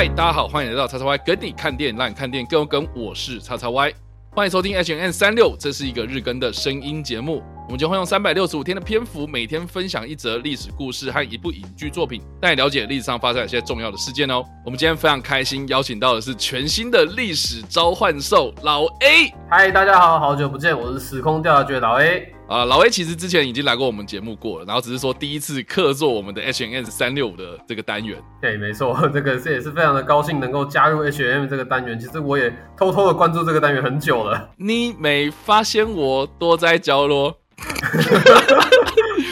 嗨，大家好，欢迎来到叉叉 Y 跟你看电影，让你看电影更有梗。我是叉叉 Y，欢迎收听 H&M 三六，这是一个日更的声音节目。我们将会用三百六十五天的篇幅，每天分享一则历史故事和一部影剧作品，带你了解历史上发生一些重要的事件哦。我们今天非常开心，邀请到的是全新的历史召唤兽老 A。嗨，大家好，好久不见，我是时空调查局老 A。啊，老 A 其实之前已经来过我们节目过了，然后只是说第一次客座我们的 H N S 三六五的这个单元。对，没错，这个这也是非常的高兴能够加入 H&M 这个单元。其实我也偷偷的关注这个单元很久了。你没发现我躲在角落？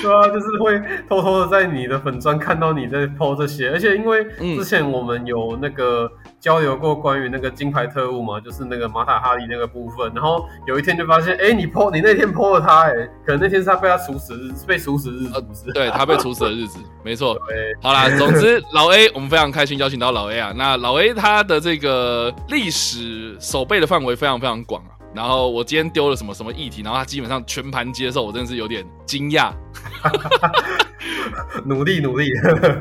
对啊，就是会偷偷的在你的粉专看到你在 po 这些，而且因为之前我们有那个交流过关于那个金牌特务嘛，就是那个马塔哈利那个部分，然后有一天就发现，哎，你 po 你那天 po 了他，哎，可能那天是他被他处死日子，被处死日子，是不是？对，他被处死的日子，没错。好啦，总之老 A，我们非常开心邀请到老 A 啊，那老 A 他的这个历史守备的范围非常非常广啊。然后我今天丢了什么什么议题，然后他基本上全盘接受，我真的是有点惊讶。努 力努力。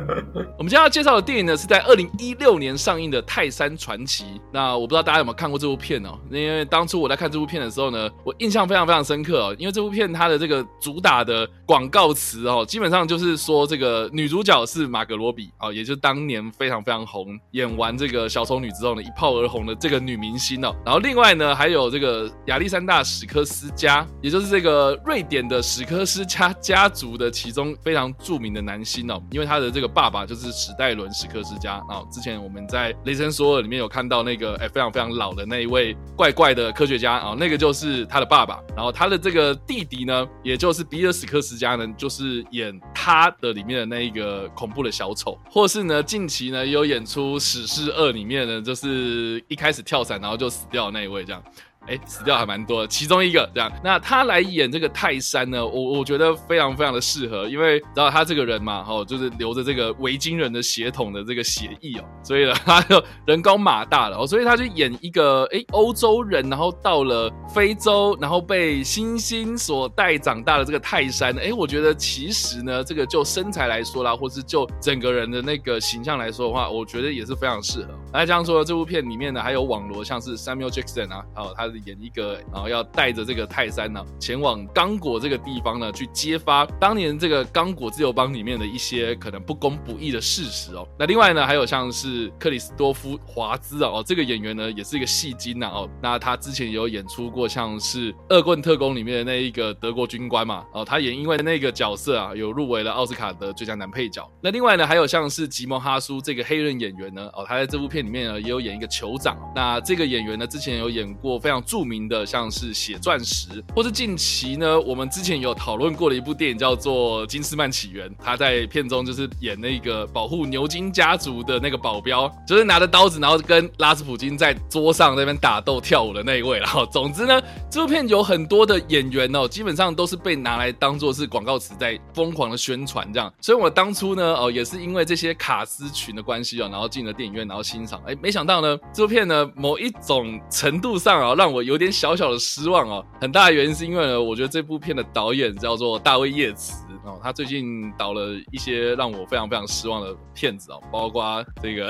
我们今天要介绍的电影呢，是在二零一六年上映的《泰山传奇》。那我不知道大家有没有看过这部片哦？因为当初我在看这部片的时候呢，我印象非常非常深刻哦。因为这部片它的这个主打的广告词哦，基本上就是说这个女主角是玛格罗比哦，也就是当年非常非常红，演完这个小丑女之后呢，一炮而红的这个女明星哦。然后另外呢，还有这个亚历山大史科斯家，也就是这个瑞典的史科斯家家族的其中非常著名的男星哦，因为他的这个爸爸就是史代伦史克斯家哦。之前我们在雷神索尔里面有看到那个哎非常非常老的那一位怪怪的科学家啊，那个就是他的爸爸。然后他的这个弟弟呢，也就是比尔史克斯家呢，就是演他的里面的那一个恐怖的小丑，或是呢近期呢有演出《史诗二》里面呢，就是一开始跳伞然后就死掉的那一位这样。哎，死掉还蛮多的，其中一个这样，那他来演这个泰山呢，我我觉得非常非常的适合，因为然后他这个人嘛，哦，就是留着这个维京人的血统的这个血裔哦，所以呢，他就人高马大了哦，所以他就演一个哎欧洲人，然后到了非洲，然后被猩猩所带长大的这个泰山，哎，我觉得其实呢，这个就身材来说啦，或是就整个人的那个形象来说的话，我觉得也是非常适合。那这样说，这部片里面呢，还有网罗像是 Samuel Jackson 啊，还有他。演一个，然后要带着这个泰山呢，前往刚果这个地方呢，去揭发当年这个刚果自由邦里面的一些可能不公不义的事实哦。那另外呢，还有像是克里斯多夫华兹哦，这个演员呢也是一个戏精呐哦。那他之前也有演出过像是《恶棍特工》里面的那一个德国军官嘛哦，他也因为那个角色啊，有入围了奥斯卡的最佳男配角。那另外呢，还有像是吉蒙哈苏这个黑人演员呢哦，他在这部片里面呢也有演一个酋长。那这个演员呢之前有演过非常著名的像是血钻石，或是近期呢，我们之前有讨论过的一部电影叫做《金斯曼起源》，他在片中就是演那个保护牛津家族的那个保镖，就是拿着刀子，然后跟拉斯普京在桌上那边打斗跳舞的那一位。然后，总之呢，这部片有很多的演员哦，基本上都是被拿来当做是广告词在疯狂的宣传这样。所以我当初呢，哦，也是因为这些卡司群的关系哦，然后进了电影院，然后欣赏。哎，没想到呢，这部片呢，某一种程度上啊，让我有点。小小的失望哦，很大的原因是因为呢，我觉得这部片的导演叫做大卫叶茨哦，他最近导了一些让我非常非常失望的片子哦，包括这个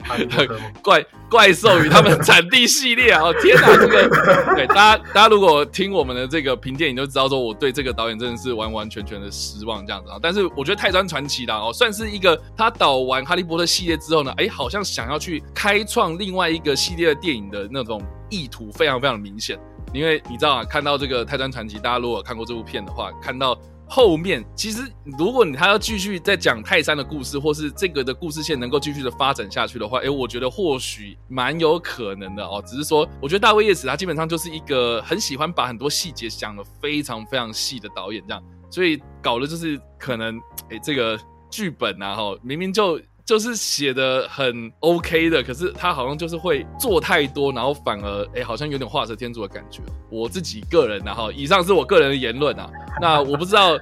怪怪兽与他们产地系列啊，哦天哪，这个对大家大家如果听我们的这个评电影就知道说我对这个导演真的是完完全全的失望这样子啊，但是我觉得泰山传奇的哦，算是一个他导完哈利波特系列之后呢，哎，好像想要去开创另外一个系列的电影的那种。意图非常非常明显，因为你知道啊，看到这个《泰山传奇》，大家如果看过这部片的话，看到后面，其实如果你他要继续再讲泰山的故事，或是这个的故事线能够继续的发展下去的话，诶，我觉得或许蛮有可能的哦。只是说，我觉得大卫叶茨他基本上就是一个很喜欢把很多细节讲得非常非常细的导演，这样，所以搞的就是可能，诶，这个剧本啊，哈，明明就。就是写的很 OK 的，可是他好像就是会做太多，然后反而哎、欸，好像有点画蛇添足的感觉。我自己个人然后以上是我个人的言论啊。那我不知道，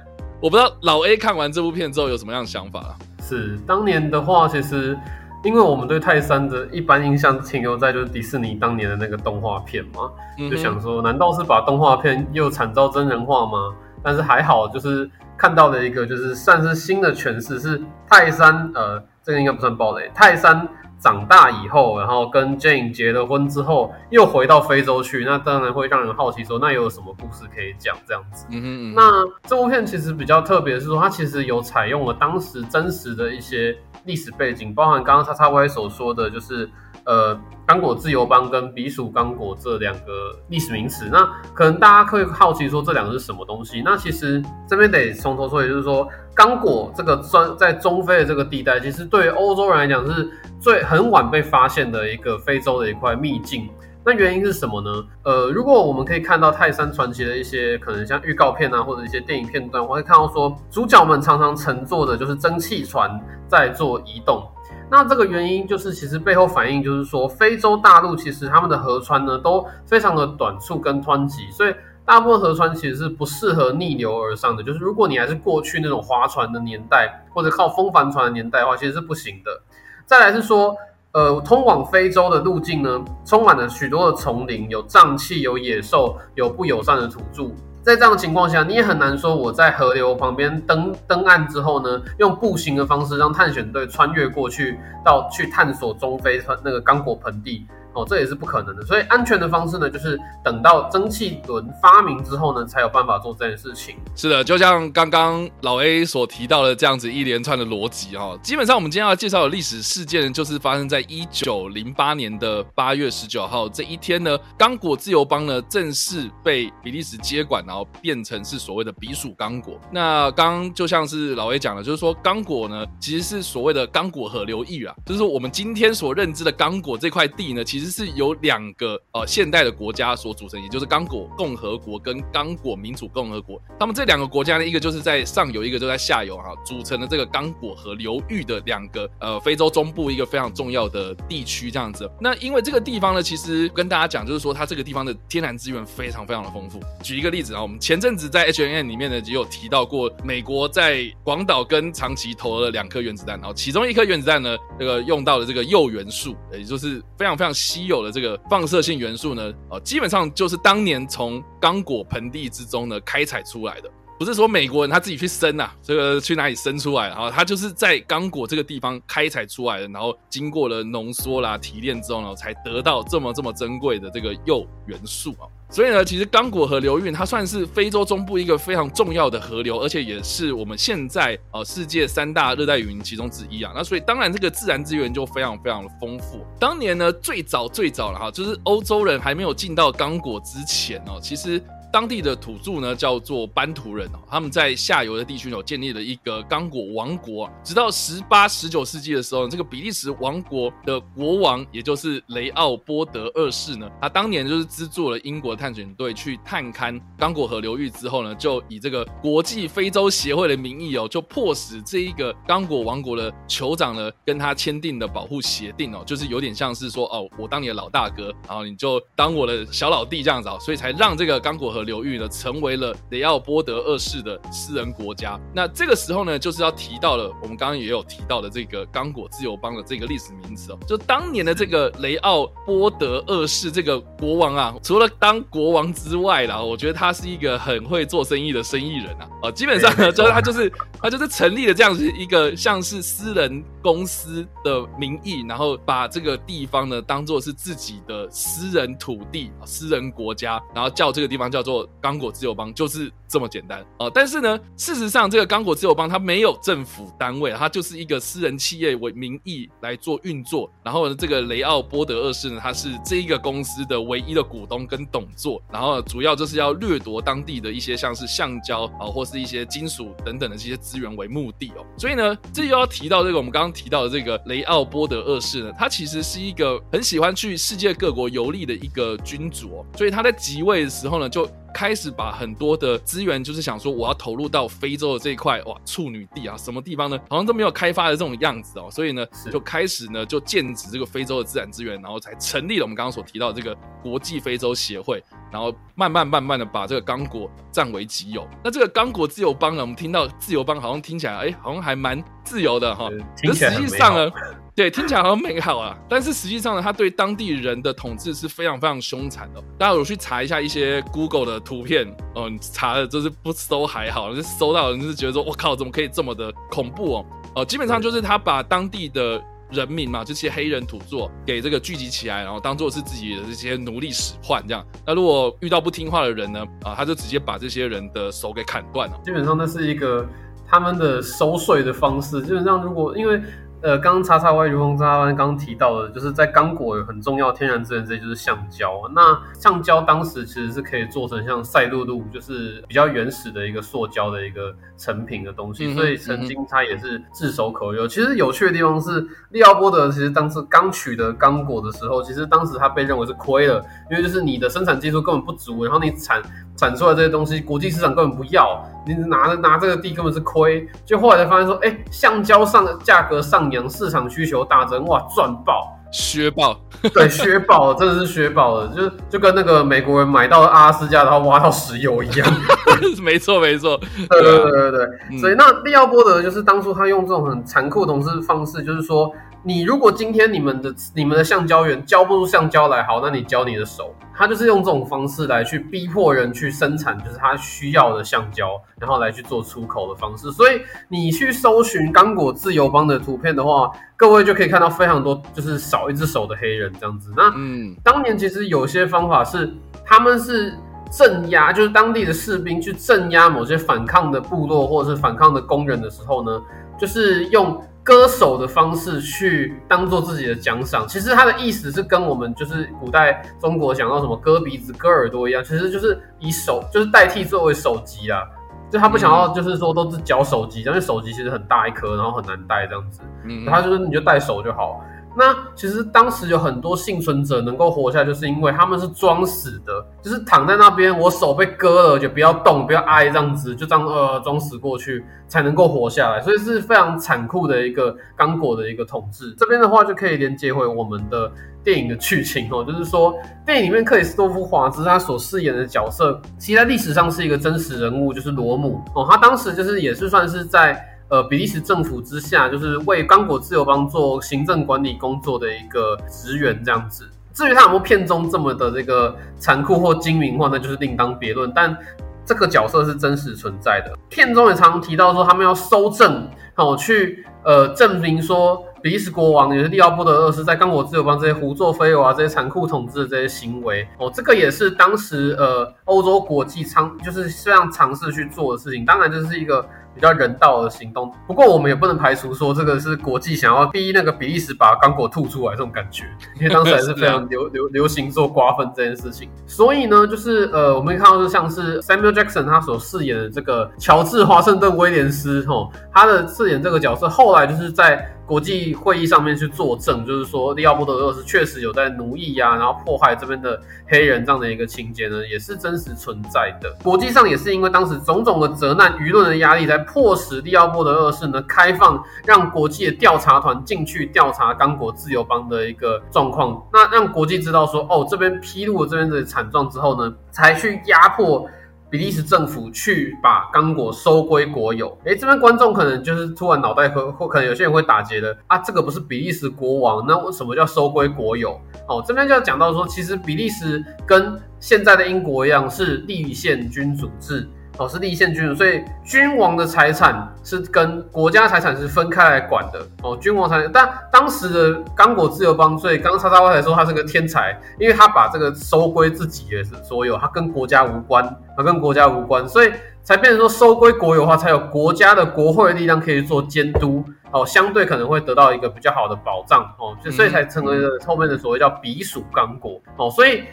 我不知道老 A 看完这部片之后有什么样的想法啊？是当年的话，其实因为我们对泰山的一般印象停留在就是迪士尼当年的那个动画片嘛，嗯、就想说难道是把动画片又惨遭真人化吗？但是还好，就是看到了一个就是算是新的诠释，是泰山呃。这个应该不算暴雷。泰山长大以后，然后跟 Jane 结了婚之后，又回到非洲去，那当然会让人好奇说，那又有什么故事可以讲这样子？嗯哼嗯。那这部片其实比较特别的是说，它其实有采用了当时真实的一些历史背景，包含刚刚叉叉 Y 所说的就是。呃，刚果自由邦跟比属刚果这两个历史名词，那可能大家会好奇说这两个是什么东西？那其实这边得从头说，也就是说，刚果这个专在中非的这个地带，其实对于欧洲人来讲是最很晚被发现的一个非洲的一块秘境。那原因是什么呢？呃，如果我们可以看到泰山传奇的一些可能像预告片啊，或者一些电影片段，我会看到说主角们常常乘坐的就是蒸汽船在做移动。那这个原因就是，其实背后反映就是说，非洲大陆其实他们的河川呢都非常的短促跟湍急，所以大部分河川其实是不适合逆流而上的。就是如果你还是过去那种划船的年代，或者靠风帆船的年代的话，其实是不行的。再来是说，呃，通往非洲的路径呢，充满了许多的丛林，有瘴气，有野兽，有不友善的土著。在这样的情况下，你也很难说我在河流旁边登登岸之后呢，用步行的方式让探险队穿越过去，到去探索中非那个刚果盆地。哦，这也是不可能的，所以安全的方式呢，就是等到蒸汽轮发明之后呢，才有办法做这件事情。是的，就像刚刚老 A 所提到的这样子一连串的逻辑啊，基本上我们今天要介绍的历史事件，就是发生在一九零八年的八月十九号这一天呢，刚果自由邦呢正式被比利时接管，然后变成是所谓的比属刚果。那刚就像是老 A 讲的，就是说刚果呢其实是所谓的刚果河流域啊，就是我们今天所认知的刚果这块地呢，其实。是由两个呃现代的国家所组成，也就是刚果共和国跟刚果民主共和国。他们这两个国家呢，一个就是在上游，一个就在下游哈，组成了这个刚果河流域的两个呃非洲中部一个非常重要的地区这样子。那因为这个地方呢，其实跟大家讲，就是说它这个地方的天然资源非常非常的丰富。举一个例子啊，我们前阵子在 H N N 里面呢也有提到过，美国在广岛跟长崎投了两颗原子弹，然后其中一颗原子弹呢，这个用到了这个铀元素，也就是非常非常稀稀有的这个放射性元素呢，呃，基本上就是当年从刚果盆地之中呢开采出来的，不是说美国人他自己去生啊，这个去哪里生出来，然后他就是在刚果这个地方开采出来的，然后经过了浓缩啦、提炼之后呢，才得到这么这么珍贵的这个铀元素啊。所以呢，其实刚果河流域它算是非洲中部一个非常重要的河流，而且也是我们现在呃世界三大热带雨林其中之一啊。那所以当然这个自然资源就非常非常的丰富。当年呢，最早最早了哈，就是欧洲人还没有进到刚果之前哦，其实。当地的土著呢，叫做班图人哦，他们在下游的地区有建立了一个刚果王国。直到十八、十九世纪的时候，这个比利时王国的国王，也就是雷奥波德二世呢，他当年就是资助了英国探险队去探勘刚果河流域之后呢，就以这个国际非洲协会的名义哦，就迫使这一个刚果王国的酋长呢，跟他签订的保护协定哦，就是有点像是说哦，我当你的老大哥，然后你就当我的小老弟这样子哦，所以才让这个刚果河流域呢，成为了雷奥波德二世的私人国家。那这个时候呢，就是要提到了我们刚刚也有提到的这个刚果自由邦的这个历史名词哦。就当年的这个雷奥波德二世这个国王啊，除了当国王之外啦，我觉得他是一个很会做生意的生意人啊。哦，基本上呢，就是他就是他就是成立了这样子一个像是私人公司的名义，然后把这个地方呢当做是自己的私人土地、私人国家，然后叫这个地方叫做。刚果自由邦就是这么简单啊、但是呢，事实上，这个刚果自由邦它没有政府单位，它就是一个私人企业为名义来做运作。然后呢，这个雷奥波德二世呢，他是这一个公司的唯一的股东跟董座。然后，主要就是要掠夺当地的一些像是橡胶啊、或是一些金属等等的这些资源为目的哦。所以呢，这又要提到这个我们刚刚提到的这个雷奥波德二世呢，他其实是一个很喜欢去世界各国游历的一个君主哦。所以他在即位的时候呢，就开始把很多的资源，就是想说我要投入到非洲的这一块，哇，处女地啊，什么地方呢？好像都没有开发的这种样子哦，所以呢，就开始呢就建指这个非洲的自然资源，然后才成立了我们刚刚所提到的这个国际非洲协会，然后慢慢慢慢的把这个刚果占为己有。那这个刚果自由邦呢，我们听到自由邦好像听起来，哎，好像还蛮自由的哈，可实际上呢。对，听起来好像美好啊，但是实际上呢，他对当地人的统治是非常非常凶残的。大家有去查一下一些 Google 的图片，哦，你查的就是不搜还好，就搜到人就是觉得说，我靠，怎么可以这么的恐怖哦？哦，基本上就是他把当地的人民嘛，这些黑人土著给这个聚集起来，然后当做是自己的这些奴隶使唤这样。那如果遇到不听话的人呢，啊，他就直接把这些人的手给砍断了。基本上那是一个他们的收税的方式。基本上如果因为。呃，刚刚叉叉 Y 如风叉叉 Y 刚刚提到的，就是在刚果有很重要的天然资源之一就是橡胶。那橡胶当时其实是可以做成像赛璐璐，就是比较原始的一个塑胶的一个成品的东西，所以曾经它也是炙手可热。其实有趣的地方是，利奥波德其实当时刚取得刚果的时候，其实当时他被认为是亏了，因为就是你的生产技术根本不足，然后你产。产出来这些东西，国际市场根本不要，你拿拿这个地根本是亏。就后来才发现说，哎、欸，橡胶上的价格上扬，市场需求大增，哇，赚爆，削爆，对，削爆，真的是削爆了，就就跟那个美国人买到阿拉斯加，然后挖到石油一样。没错，没错，对对对对对。嗯、所以那利奥波德就是当初他用这种很残酷的统治方式，就是说。你如果今天你们的你们的橡胶园交不出橡胶来，好，那你交你的手。他就是用这种方式来去逼迫人去生产，就是他需要的橡胶，然后来去做出口的方式。所以你去搜寻刚果自由邦的图片的话，各位就可以看到非常多，就是少一只手的黑人这样子。那嗯，当年其实有些方法是他们是镇压，就是当地的士兵去镇压某些反抗的部落或者是反抗的工人的时候呢，就是用。割手的方式去当做自己的奖赏，其实他的意思是跟我们就是古代中国讲到什么割鼻子、割耳朵一样，其实就是以手就是代替作为手机啊，就他不想要就是说都是缴手机，因为手机其实很大一颗，然后很难带这样子，嗯，他就是你就带手就好。那其实当时有很多幸存者能够活下来，就是因为他们是装死的，就是躺在那边，我手被割了，就不要动，不要挨这样子，就这样呃装死过去才能够活下来，所以是非常残酷的一个刚果的一个统治。这边的话就可以连接回我们的电影的剧情哦，就是说电影里面克里斯多夫华兹他所饰演的角色，其实在历史上是一个真实人物，就是罗姆哦，他当时就是也是算是在。呃，比利时政府之下，就是为刚果自由邦做行政管理工作的一个职员这样子。至于他有没有片中这么的这个残酷或精明化，那就是另当别论。但这个角色是真实存在的。片中也常提到说，他们要搜证，好去呃证明说比利时国王也是利奥波德二世在刚果自由邦这些胡作非为啊，这些残酷统治的这些行为哦，这个也是当时呃欧洲国际尝就是非常尝试去做的事情。当然这是一个。比较人道的行动，不过我们也不能排除说这个是国际想要逼那个比利时把刚果吐出来这种感觉，因为当时还是非常 流流流行做瓜分这件事情。所以呢，就是呃，我们看到就像是 Samuel Jackson 他所饰演的这个乔治华盛顿威廉斯，吼，他的饰演这个角色，后来就是在。国际会议上面去作证，就是说利奥波德二世确实有在奴役呀、然后迫害这边的黑人这样的一个情节呢，也是真实存在的。国际上也是因为当时种种的责难、舆论的压力，才迫使利奥波德二世呢开放，让国际的调查团进去调查刚果自由邦的一个状况。那让国际知道说，哦，这边披露了这边的惨状之后呢，才去压迫。比利时政府去把刚果收归国有，诶、这边观众可能就是突然脑袋会或可能有些人会打结的啊，这个不是比利时国王，那为什么叫收归国有？哦，这边就要讲到说，其实比利时跟现在的英国一样是立宪君主制。哦，是立宪君主，所以君王的财产是跟国家财产是分开来管的。哦，君王财产，但当时的刚果自由邦，所以刚刚叉叉 Y 才说他是个天才，因为他把这个收归自己的所有，他跟国家无关，他跟国家无关，所以才变成说收归国有的话，才有国家的国会的力量可以做监督。哦，相对可能会得到一个比较好的保障。哦，就所以才成为了后面的所谓叫比属刚果。哦，所以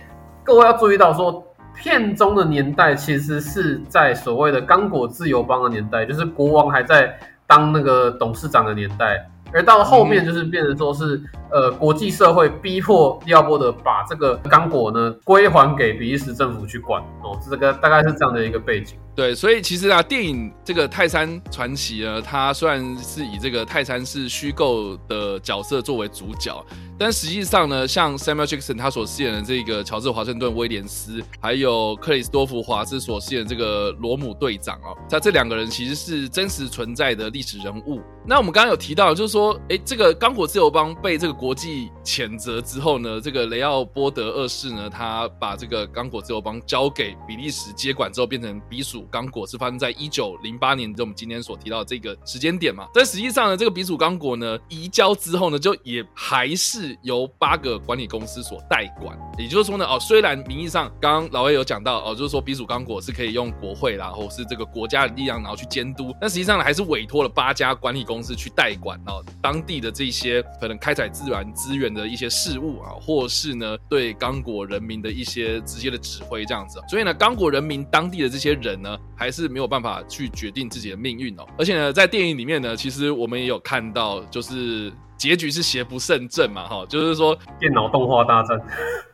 各位要注意到说。片中的年代其实是在所谓的刚果自由邦的年代，就是国王还在当那个董事长的年代。而到后面，就是变成说是，呃，国际社会逼迫利奥波德把这个刚果呢归还给比利时政府去管哦，这个大概是这样的一个背景。对，所以其实啊，电影这个泰山传奇呢，它虽然是以这个泰山是虚构的角色作为主角，但实际上呢，像 Samuel Jackson 他所饰演的这个乔治华盛顿威廉斯，还有克里斯多福华兹所饰演这个罗姆队长哦，他这两个人其实是真实存在的历史人物。那我们刚刚有提到，就是说，诶，这个刚果自由邦被这个国际谴责之后呢，这个雷奥波德二世呢，他把这个刚果自由邦交给比利时接管之后，变成比属。刚果是发生在一九零八年，就我们今天所提到的这个时间点嘛。但实际上呢，这个比属刚果呢移交之后呢，就也还是由八个管理公司所代管。也就是说呢，哦，虽然名义上刚刚老魏有讲到哦，就是说比属刚果是可以用国会啦，或是这个国家的力量然后去监督，但实际上呢，还是委托了八家管理公司去代管哦当地的这些可能开采自然资源的一些事务啊，或是呢对刚果人民的一些直接的指挥这样子。所以呢，刚果人民当地的这些人呢，还是没有办法去决定自己的命运哦。而且呢，在电影里面呢，其实我们也有看到，就是。结局是邪不胜正嘛，哈，就是说电脑动画大战，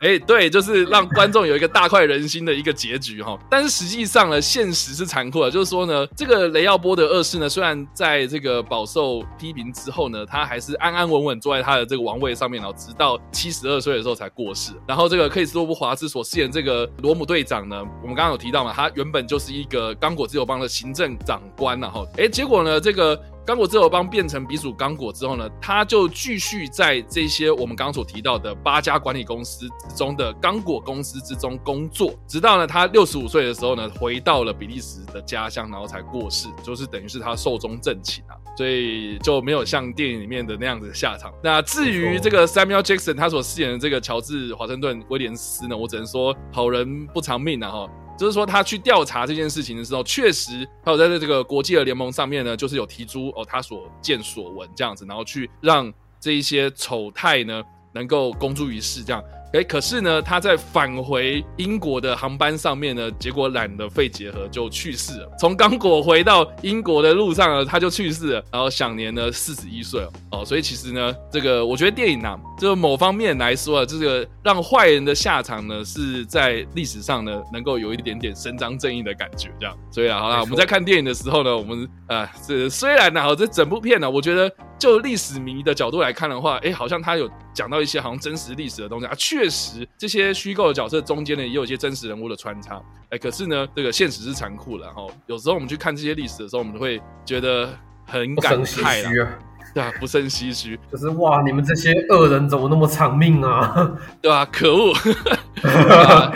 哎、欸，对，就是让观众有一个大快人心的一个结局，哈。但是实际上呢，现实是残酷的，就是说呢，这个雷奥波德二世呢，虽然在这个饱受批评之后呢，他还是安安稳稳坐在他的这个王位上面，然后直到七十二岁的时候才过世。然后这个克里斯托夫华兹所饰演这个罗姆队长呢，我们刚刚有提到嘛，他原本就是一个刚果自由邦的行政长官，然后，哎，结果呢，这个。刚果自由邦变成比属刚果之后呢，他就继续在这些我们刚刚所提到的八家管理公司之中的刚果公司之中工作，直到呢他六十五岁的时候呢，回到了比利时的家乡，然后才过世，就是等于是他寿终正寝啊，所以就没有像电影里面的那样子的下场。那至于这个 Samuel Jackson 他所饰演的这个乔治华盛顿威廉斯呢，我只能说好人不长命啊哈。就是说，他去调查这件事情的时候，确实他有在这个国际的联盟上面呢，就是有提出哦，他所见所闻这样子，然后去让这一些丑态呢能够公诸于世这样。哎，可是呢，他在返回英国的航班上面呢，结果染了肺结核就去世了。从刚果回到英国的路上呢，他就去世了，然后享年呢四十一岁哦。所以其实呢，这个我觉得电影啊，就某方面来说啊，这个让坏人的下场呢，是在历史上呢能够有一点点伸张正义的感觉，这样。所以啊，好啦，我们在看电影的时候呢，我们啊，这虽然呢，这整部片呢，我觉得。就历史迷的角度来看的话，哎，好像他有讲到一些好像真实历史的东西啊。确实，这些虚构的角色中间呢，也有一些真实人物的穿插。哎，可是呢，这个现实是残酷的哈。有时候我们去看这些历史的时候，我们会觉得很感慨啊。对啊，不胜唏嘘。就是哇，你们这些恶人怎么那么长命啊？对吧、啊？可恶。对啊，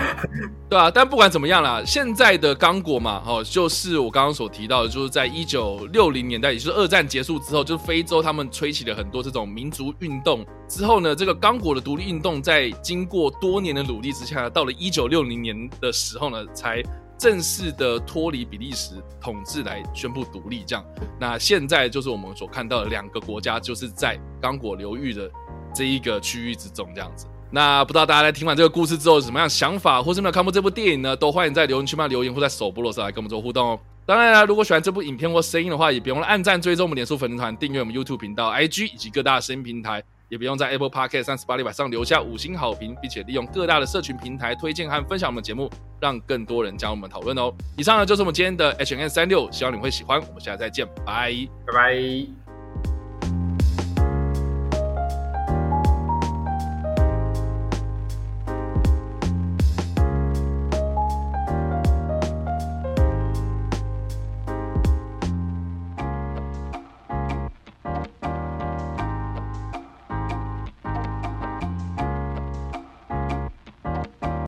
对啊。但不管怎么样啦，现在的刚果嘛，哦，就是我刚刚所提到的，就是在一九六零年代，也就是二战结束之后，就是非洲他们吹起了很多这种民族运动之后呢，这个刚果的独立运动在经过多年的努力之下，到了一九六零年的时候呢，才。正式的脱离比利时统治来宣布独立，这样。那现在就是我们所看到的两个国家，就是在刚果流域的这一个区域之中，这样子。那不知道大家在听完这个故事之后有什么样想法，或是没有看过这部电影呢？都欢迎在留言区嘛留言，或在首播的时候来跟我们做互动哦。当然啦，如果喜欢这部影片或声音的话，也别忘了按赞、追踪我们脸书粉丝团、订阅我们 YouTube 频道、IG 以及各大声音平台。也不用在 Apple Podcast 三十八里板上留下五星好评，并且利用各大的社群平台推荐和分享我们节目，让更多人加入我们讨论哦。以上呢就是我们今天的 H&M 365，希望你会喜欢。我们下次再见，拜拜拜。